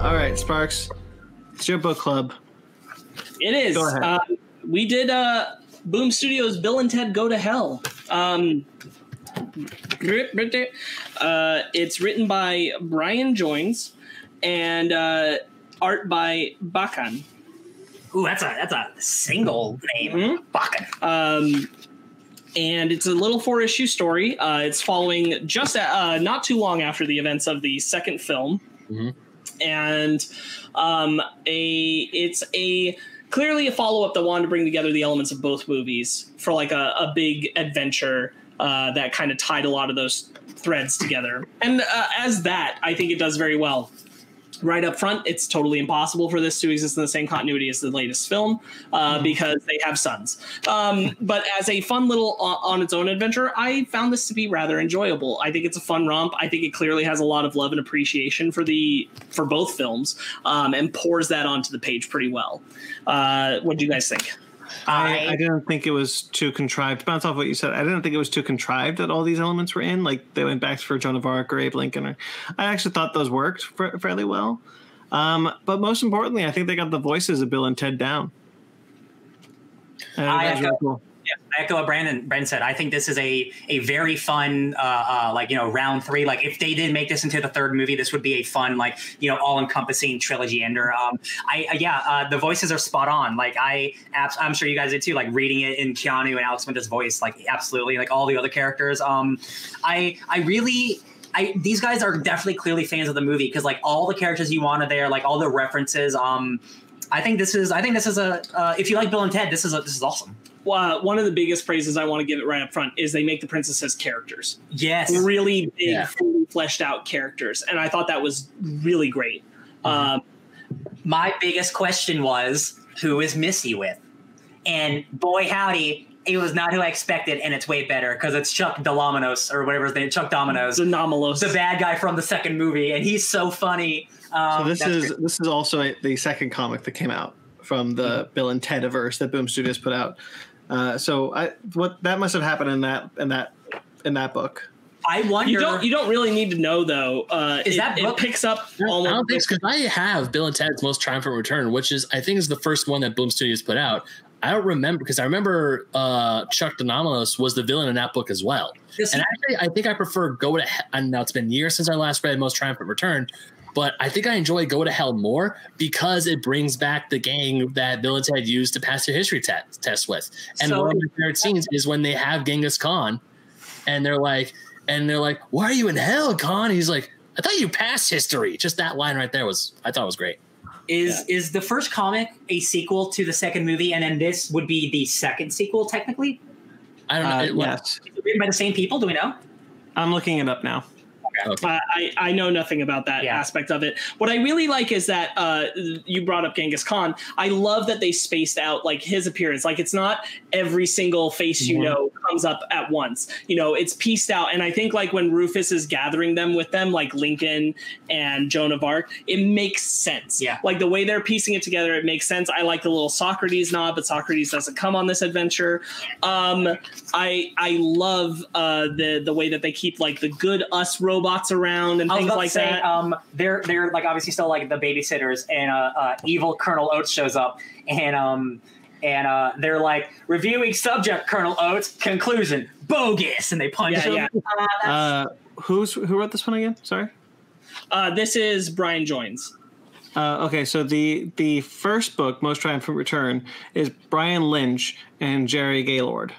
All right, Sparkz, it's your book club. It is. Go ahead. Uh, we did uh, Boom Studios Bill and Ted Go to Hell. Um, uh, it's written by Brian Joines and uh, art by Bachan. Ooh, that's a that's a single name. Mhm. Bachan. Um, and it's a little four issue story. Uh, it's following just uh, not too long after the events of the second film, Mhm. and um, a it's a clearly a follow up that wanted to bring together the elements of both movies for like a, a big adventure uh, that kind of tied a lot of those threads together. And uh, as that, I think it does very well. Right up front, it's totally impossible for this to exist in the same continuity as the latest film uh, because they have sons. Um, but as a fun little uh, on its own adventure, I found this to be rather enjoyable. I think it's a fun romp. I think it clearly has a lot of love and appreciation for the for both films, um, and pours that onto the page pretty well. Uh, what do you guys think? I, I- didn't think it was too contrived. To bounce off what you said, I didn't think it was too contrived that all these elements were in. Like they went back for Joan of Arc or Abe Lincoln. Or, I actually thought those worked fa- fairly well. Um, but most importantly, I think they got the voices of Bill and Ted down. And I really echo- cool. I echo what Brandon Brandon said. I think this is a a very fun uh, uh, like you know round three. Like if they did make this into the third movie, this would be a fun like you know all encompassing trilogy ender. Um, I uh, yeah, uh, the voices are spot on. Like I abs- I'm sure you guys did too. Like reading it in Keanu and Alex Winter's voice, like absolutely. Like all the other characters. Um, I I really. I, these guys are definitely clearly fans of the movie because like all the characters you wanted there, like all the references. Um, I think this is I think this is a uh, if you like Bill and Ted, this is a, this is awesome. Well, one of the biggest praises I want to give it right up front is they make the princesses characters. Yes, really big, Yeah. fully fleshed out characters, and I thought that was really great. Um, my biggest question was who is Missy with? And boy howdy, it was not who I expected, and it's way better because it's Chuck Delaminos or whatever his name, Chuck Domino's, the Nomalos. the bad guy from the second movie, and he's so funny. Um, So this is great. this is also a, the second comic that came out from the Bill and Ted averse that Boom Studios put out. Uh, so I what that must have happened in that in that in that book. I wonder. you don't you don't really need to know though. Uh, Is it, that it book- picks up I don't think because I have Bill and Ted's Most Triumphant Return, which is I think is the first one that Boom Studios put out. I don't remember because I remember uh, Chuck De Nomolos was the villain in that book as well. this- And actually, I think I prefer Go to Hell. And now it's been years since I last read Most Triumphant Return, but I think I enjoy Go to Hell more because it brings back the gang that Bill and Ted used to pass their history te- test with. And So- one of my favorite scenes is when they have Genghis Khan, and they're like, and they're like, "Why are you in hell, Khan?" He's like, "I thought you passed history." Just that line right there was I thought was great. is is the first comic a sequel to the second movie, and then this would be the second sequel technically? I don't know. Uh, it- what- yes, written by the same people? Do we know? I'm looking it up now. Okay. I, I I know nothing about that Yeah. aspect of it. What I really like is that uh, you brought up Genghis Khan. I love that they spaced out like his appearance. Like it's not every single face you know comes up at once. You know, it's pieced out. And I think like when Rufus is gathering them with them, like Lincoln and Joan of Arc, it makes sense. Yeah. Like the way they're piecing it together, it makes sense. I like the little Socrates nod, but Socrates doesn't come on this adventure. Um, I I love uh, the the way that they keep like the good us robots around and things like say, that. um, they're they're like obviously still like the babysitters, and uh, uh, evil Colonel Oates shows up, and um, and uh, they're like reviewing subject, Colonel Oates. Conclusion: bogus, and they punch Yeah, him. yeah. Uh, Uh, who's who wrote this one again? Sorry. Uh, this is Brian Joines. Uh, okay, so the the first book, Most Triumphant Return, is Brian Lynch and Jerry Gaylord.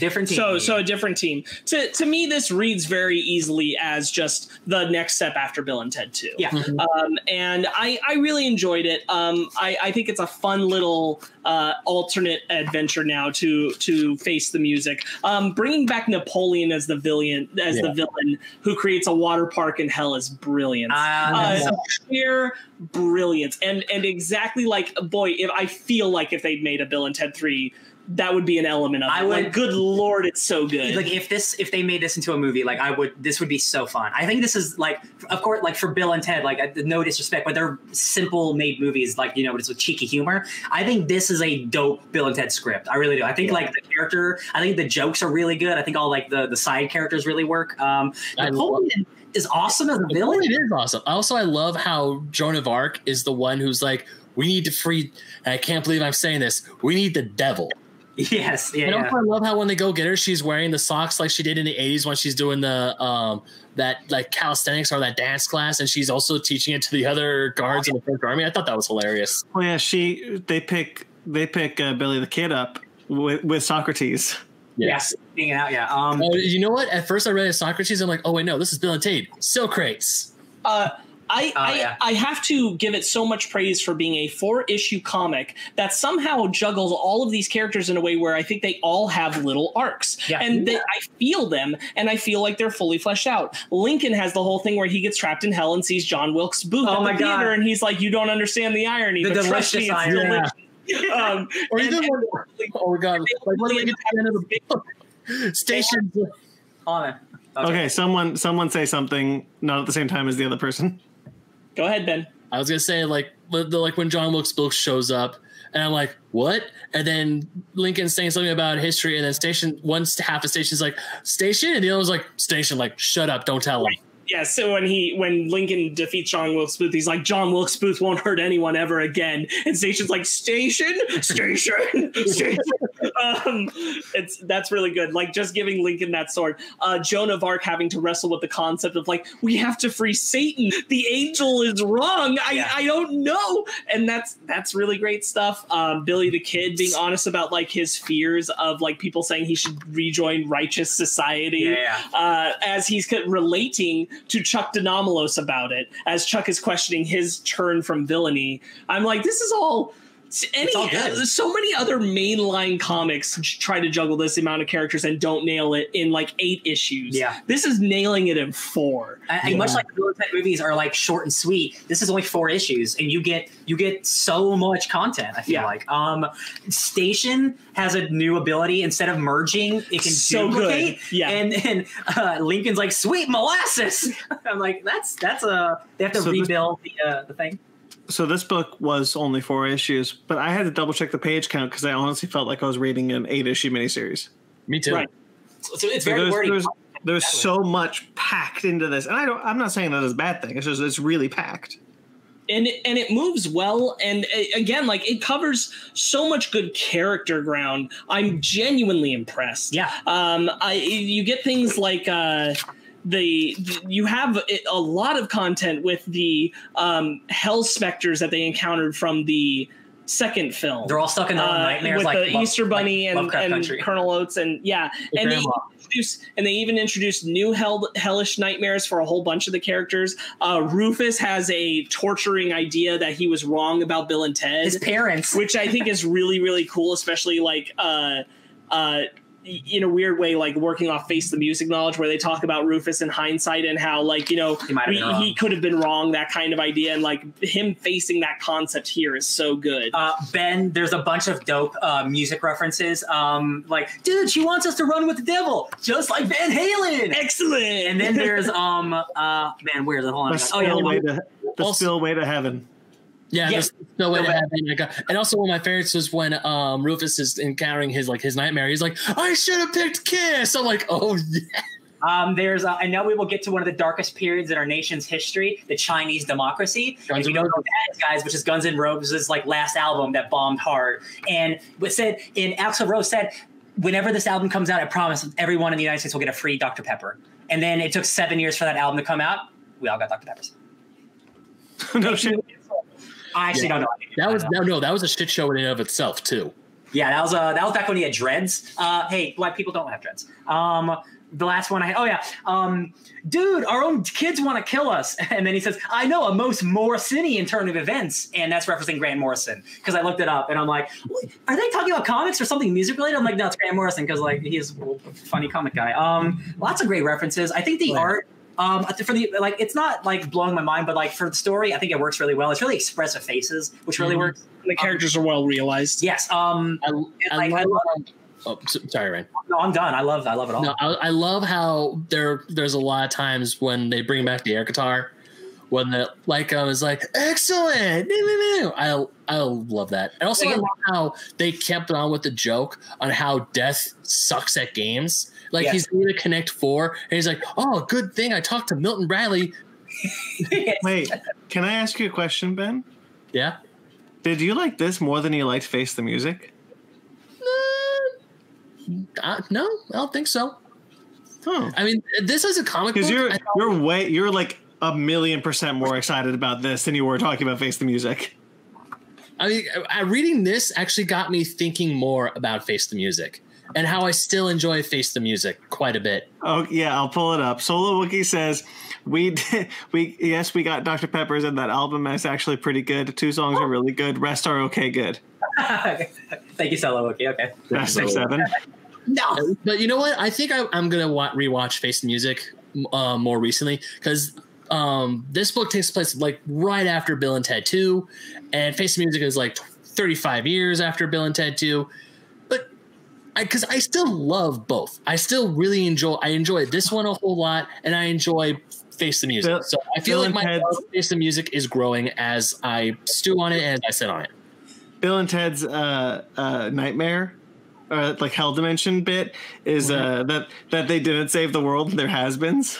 Different team. So so a different team. To to me, this reads very easily as just the next step after Bill and Ted Two. yeah, Um, and I, I really enjoyed it. Um, I, I think it's a fun little uh, alternate adventure now to to face the music. Um, bringing back Napoleon as the villain as the villain who creates a water park in hell is brilliant. Uh, uh, sheer brilliance and and exactly like boy if i feel like if they'd made a bill and ted 3 that would be an element of it. I would- like, good lord, it's so good. like if this if they made this into a movie like i would this would be so fun i think this is like of course like for bill and ted like uh, no disrespect but they're simple made movies like you know but it's with cheeky humor i think this is a dope bill and ted script i really do i think like the character i think the jokes are really good i think all like the the side characters really work um napoleon is awesome as a villain It is awesome. Also, I love how Joan of Arc is the one who's like, we need to free. And I can't believe I'm saying this. We need the devil. yes yeah, and yeah. also, I love how when they go get her, she's wearing the socks like she did in the '80s when she's doing the um that like calisthenics or that dance class, and she's also teaching it to the other guards in the French army. I thought that was hilarious. Oh yeah, she they pick they pick uh, Billy the Kid up with, with Socrates. yes hanging out yeah um Oh, you know what? At first, I read it Socrates. I'm like, oh wait, no, this is Bill and Tate. Socrates. uh, I, Oh, I, yeah. I have to give it so much praise for being a four issue comic that somehow juggles all of these characters in a way where I think they all have little arcs. Yeah. And they, I feel them and I feel like they're fully fleshed out. Lincoln has the whole thing where he gets trapped in hell and sees John Wilkes Booth Oh at my the theater God. and he's like, You don't understand the irony. The but trust me, delicious it's irony. delicious." Um, Or and- even and- when, oh my god, like when we get to the end of the book, station. on it Okay. someone someone say something not at the same time as the other person. Go ahead, Ben. I was gonna say like the, like when John Wilkes Booth shows up, and I'm like, what? And then Lincoln's saying something about history, and then Station one half of Station's like Station, and the other one's like Station, like shut up, don't tell him. Yeah, so when he when Lincoln defeats John Wilkes Booth, he's like, John Wilkes Booth won't hurt anyone ever again. And Station's like, Station, Station, Station. um, it's that's really good. Like just giving Lincoln that sword. Uh, Joan of Arc having to wrestle with the concept of like, we have to free Satan. The angel is wrong. I, Yeah. I don't know. And that's that's really great stuff. Um, Billy the Kid being honest about like his fears of like people saying he should rejoin righteous society yeah, uh, as he's relating to Chuck De Nomolos about it, as Chuck is questioning his turn from villainy. I'm like, this is all. Any, all good. uh, so many other mainline comics try to juggle this amount of characters and don't nail it in like eight issues. Yeah. this is nailing it in four. And, and much like the Bill and Ted movies are like short and sweet, this is only four issues, and you get you get so much content. I feel Yeah. like um, Station has a new ability. Instead of merging, it can So good. duplicate. Yeah. and and uh, Lincoln's like sweet molasses. I'm like that's that's a they have to So this- rebuild the uh, the thing. So this book was only four issues, but I had to double check the page count because I honestly felt like I was reading an eight issue miniseries. Me too. Right. So, so it's So very there's, wordy. there's, there's That way. so much packed into this, and I don't. I'm not saying that is a bad thing. It's just it's really packed. and it, and it moves well and again like it covers so much good character ground i'm genuinely impressed Yeah. um i you get things like uh the, the- you have a- lot of content with the um hell specters that they encountered from the second film They're all stuck in their own uh, nightmares, with like the Love- Easter Bunny like and, and Colonel Oates and yeah, The and they introduce and they even introduced new hell, hellish nightmares for a whole bunch of the characters. Uh, Rufus has a torturing idea that he was wrong about Bill and Ted, His parents. which I think is really really cool, especially like uh, uh, in a weird way, like working off Face the Music knowledge, where they talk about Rufus in hindsight and how like you know He we- he could have been wrong, that kind of idea, and like him facing that concept here is so good. Uh, ben, there's a bunch of dope uh, music references. Um, like, dude, she wants us to run with the devil, just like Van Halen. Excellent. And then there's um, uh, man, where's the hold on? The Oh yeah, spillway to the Also- spillway to heaven. Yeah, Yeah. there's no way No to have it. Like, uh, And also one of my favorites was when um Rufus is encountering his like his nightmare. He's like, I should have picked Kiss. I'm like, oh yeah. Um, there's, uh, and now we will get to one of the darkest periods in our nation's history, the Chinese democracy. Guns if you don't know that guys, which is Guns N' Roses' like last album that bombed hard, and what said, and Axl Rose said, whenever this album comes out, I promise everyone in the United States will get a free Dr Pepper. And then it took seven years for that album to come out. We all got Dr Peppers. no shit. I actually Yeah. don't know. That was no, no, that was a shit show in and of itself too. Yeah, that was uh, that was back when he had dreads. Uh, hey, black people don't have dreads. Um, the last one I oh yeah, um, dude, our own kids want to kill us, and then he says, "I know a most Morrisonian turn of events," and that's referencing Grant Morrison because I looked it up and I'm like, are they talking about comics or something music related? I'm like, no, it's Grant Morrison because like he's a funny comic guy. Um, lots of great references. I think the Right. art Um, for the like, it's not like blowing my mind, but like for the story, I think it works really well. It's really expressive faces, which really Mhm. works. the characters are well realized. Yes. Um, I, I like, I love. oh, sorry, Ryan. no, I'm done. I love, I love it all. No, I, I love how there. There's a lot of times when they bring back the air guitar, when the like I was like excellent. No, no, no. I I love that. And also I love how they kept on with the joke on how Death sucks at games. Like Yes. he's going to connect four, and he's like, "Oh, good thing I talked to Milton Bradley." Wait, can I ask you a question, Ben? Yeah. Did you like this more than you liked Face the Music? Uh, no, I don't think so. Oh, I mean, this is a comic book. because you're thought- you're way you're like a million percent more excited about this than you were talking about Face the Music. I mean, I, reading this actually got me thinking more about Face the Music and how I still enjoy Face the Music quite a bit. Oh yeah, I'll pull it up. Solo Wookie says we did, we yes we got Dr Pepper's and that album is actually pretty good. Two songs are really good. Rest are okay good. Thank you, Solo. Wookie. okay. Rest are seven. No. But you know what? I think I, I'm gonna wa- rewatch Face the Music uh, more recently because um, this book takes place like right after Bill and Ted Two, and Face the Music is like 35 years after Bill and Ted Two. Because I, still love both, I still really enjoy. I enjoy this one a whole lot, and I enjoy Face the Music. Bill- so I feel Bill like my Ted's- Face the Music is growing as I stew on it and as I sit on it. Bill and Ted's uh, uh, nightmare, or like hell dimension bit, is uh, that that they didn't save the world. There has-beens.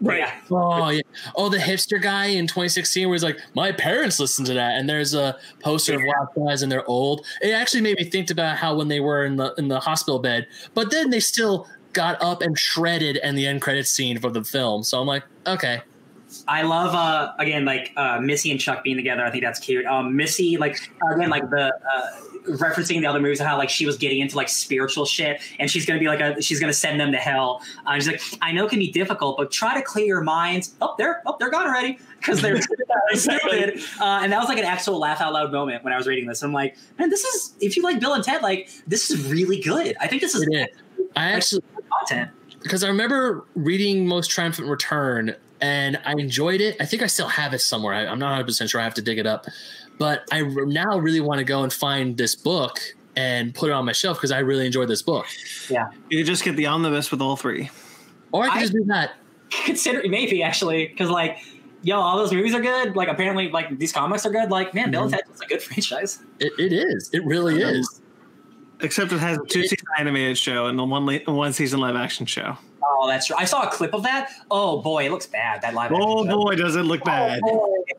Right. Yeah. Oh yeah. Oh, the hipster guy in 2016 where he's like, my parents listened to that, and there's a poster of lost guys and they're old. It actually made me think about how when they were in the in the hospital bed, but then they still got up and shredded and the end credits scene for the film. So I'm like, okay, I love uh again like uh Missy and Chuck being together. I think that's cute. Um Missy like again like the uh referencing the other movies how like she was getting into like spiritual shit and she's gonna be like a, she's gonna send them to hell. Uh, she's like I know it can be difficult, but try to clear your minds. Oh, they're oh they're gone already because they're stupid. Uh, and that was like an actual laugh out loud moment when I was reading this. I'm like, man, this is if you like Bill and Ted, like this is really good. I think this is it is. I actually content. because I remember reading Most Triumphant Return and I enjoyed it. I think I still have it somewhere. I, I'm not 100 percent sure. I have to dig it up, but I r- now really want to go and find this book and put it on my shelf because I really enjoyed this book. Yeah, you could just get the omnibus with all three. Or I could I- just do that. consider maybe actually because like yo all those movies are good like apparently like these comics are good like man bill and mm-hmm. ted is a good franchise It, it is. It really is. Except it has a two season animated show and a one la- one season live action show. Oh that's true i saw a clip of that oh boy it looks bad that live Oh boy, does it look bad!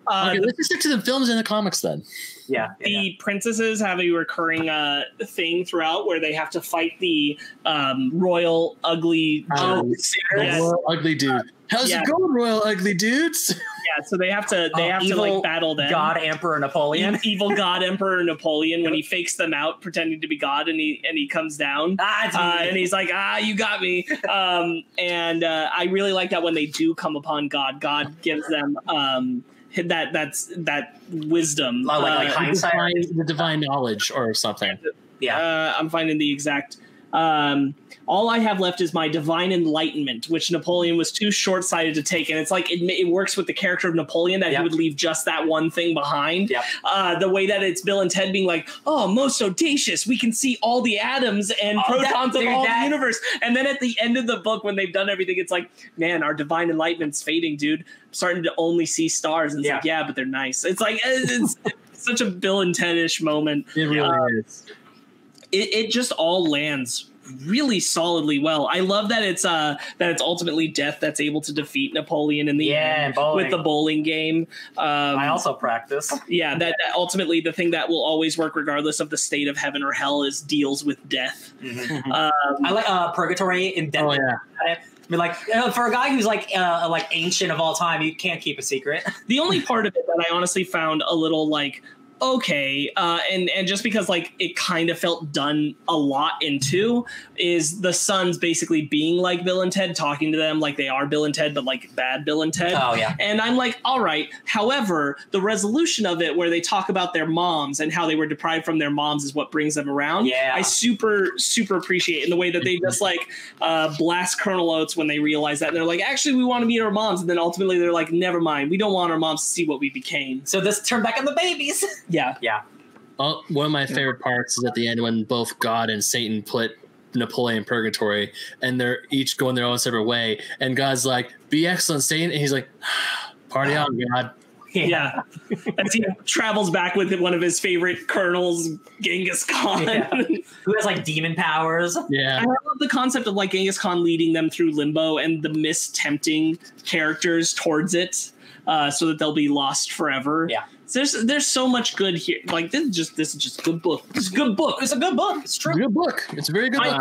Uh, okay, let's just stick to the films and the comics then. yeah, yeah, yeah. the princesses have a recurring uh, thing throughout where they have to fight the um, royal ugly Oh, dude. The Yes. Royal Ugly Dude. How's yeah. it going, Royal Ugly Dudes? Yeah, so they have to they Oh, have to like battle them. god emperor napoleon E- evil god emperor Napoleon when he fakes them out pretending to be god and he and he comes down. ah, Uh, and he's like, ah, you got me. Um, and uh, I really like that when they do come upon God, God gives them um, that that's that wisdom. Oh, like- like Uh, The Hindsight. divine, the divine knowledge or something. yeah uh, I'm finding the exact. Um, all I have left is my divine enlightenment, which Napoleon was too short sighted to take. And it's like it, it works with the character of Napoleon that Yep. he would leave just that one thing behind. Yep. Uh, the way that it's Bill and Ted being like, oh, most audacious. We can see all the atoms and Oh, that- protons of dude, all that- the universe. And then at the end of the book, when they've done everything, it's like, man, our divine enlightenment's fading, dude. I'm starting to only see stars. And it's Yeah. like, yeah, but they're nice. It's like, it's, such a Bill and Ted-ish moment It really Uh, is. it, it just all lands really solidly well. I love that it's uh that it's ultimately death that's able to defeat Napoleon in the Yeah, end bowling. with the bowling game. Um, i also practice yeah, that, that ultimately the thing that will always work regardless of the state of heaven or hell is deals with death. Mhm. Um, i like uh purgatory in death Oh yeah. I mean, like for a guy who's like uh, like ancient of all time, you can't keep a secret. the only part of it that I honestly found a little like okay, uh, and and just because like it kind of felt done a lot in two is the sons basically being like Bill and Ted, talking to them like they are Bill and Ted, but like bad Bill and Ted. Oh yeah. And I'm like, all right. However, the resolution of it, where they talk about their moms and how they were deprived from their moms, is what brings them around. Yeah. I super super appreciate in the way that they just like uh, blast Colonel Oates when they realize that and they're like, actually, we want to meet our moms, and then ultimately they're like, never mind, we don't want our moms to see what we became. So this turned back on the babies. Yeah. yeah. Oh, one of my favorite parts is at the end when both God and Satan put Napoleon in purgatory, and they're each going their own separate way. And God's like, "Be excellent, Satan," and he's like, "Party on, God." Yeah. As he travels back with one of his favorite colonels, Genghis Khan. Yeah. Who has like demon powers? Yeah, I love the concept of like Genghis Khan leading them through limbo and the mistempting characters towards it, uh, so that they'll be lost forever. Yeah. There's there's so much good here. Like this is just this is just a good book. It's a good book. It's a good book. It's it's true. good book. It's a very good book.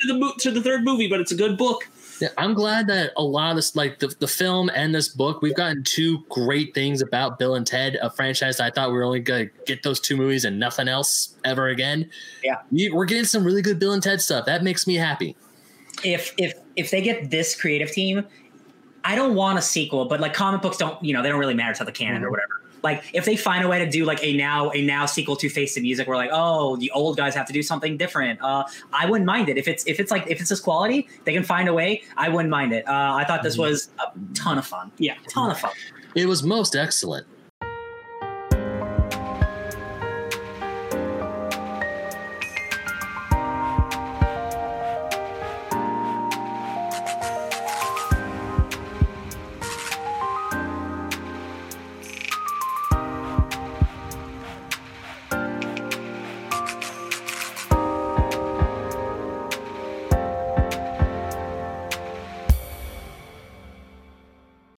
To the mo- to the third movie, but it's a good book. Yeah, I'm glad that a lot of this, like the, the film and this book, we've gotten two great things about Bill and Ted, a franchise that I thought we were only going to get those two movies and nothing else ever again. Yeah. We, we're getting some really good Bill and Ted stuff. That makes me happy. if if if they get this creative team, I don't want a sequel, but like comic books don't, you know, they don't really matter to the canon or mm-hmm. whatever. Like if they find a way to do like a now a now sequel to Face the Music, where like oh the old guys have to do something different. Uh, I wouldn't mind it if it's if it's like if it's this quality, they can find a way. I wouldn't mind it. Uh, I thought this was a ton of fun. Yeah. ton of fun. It was most excellent.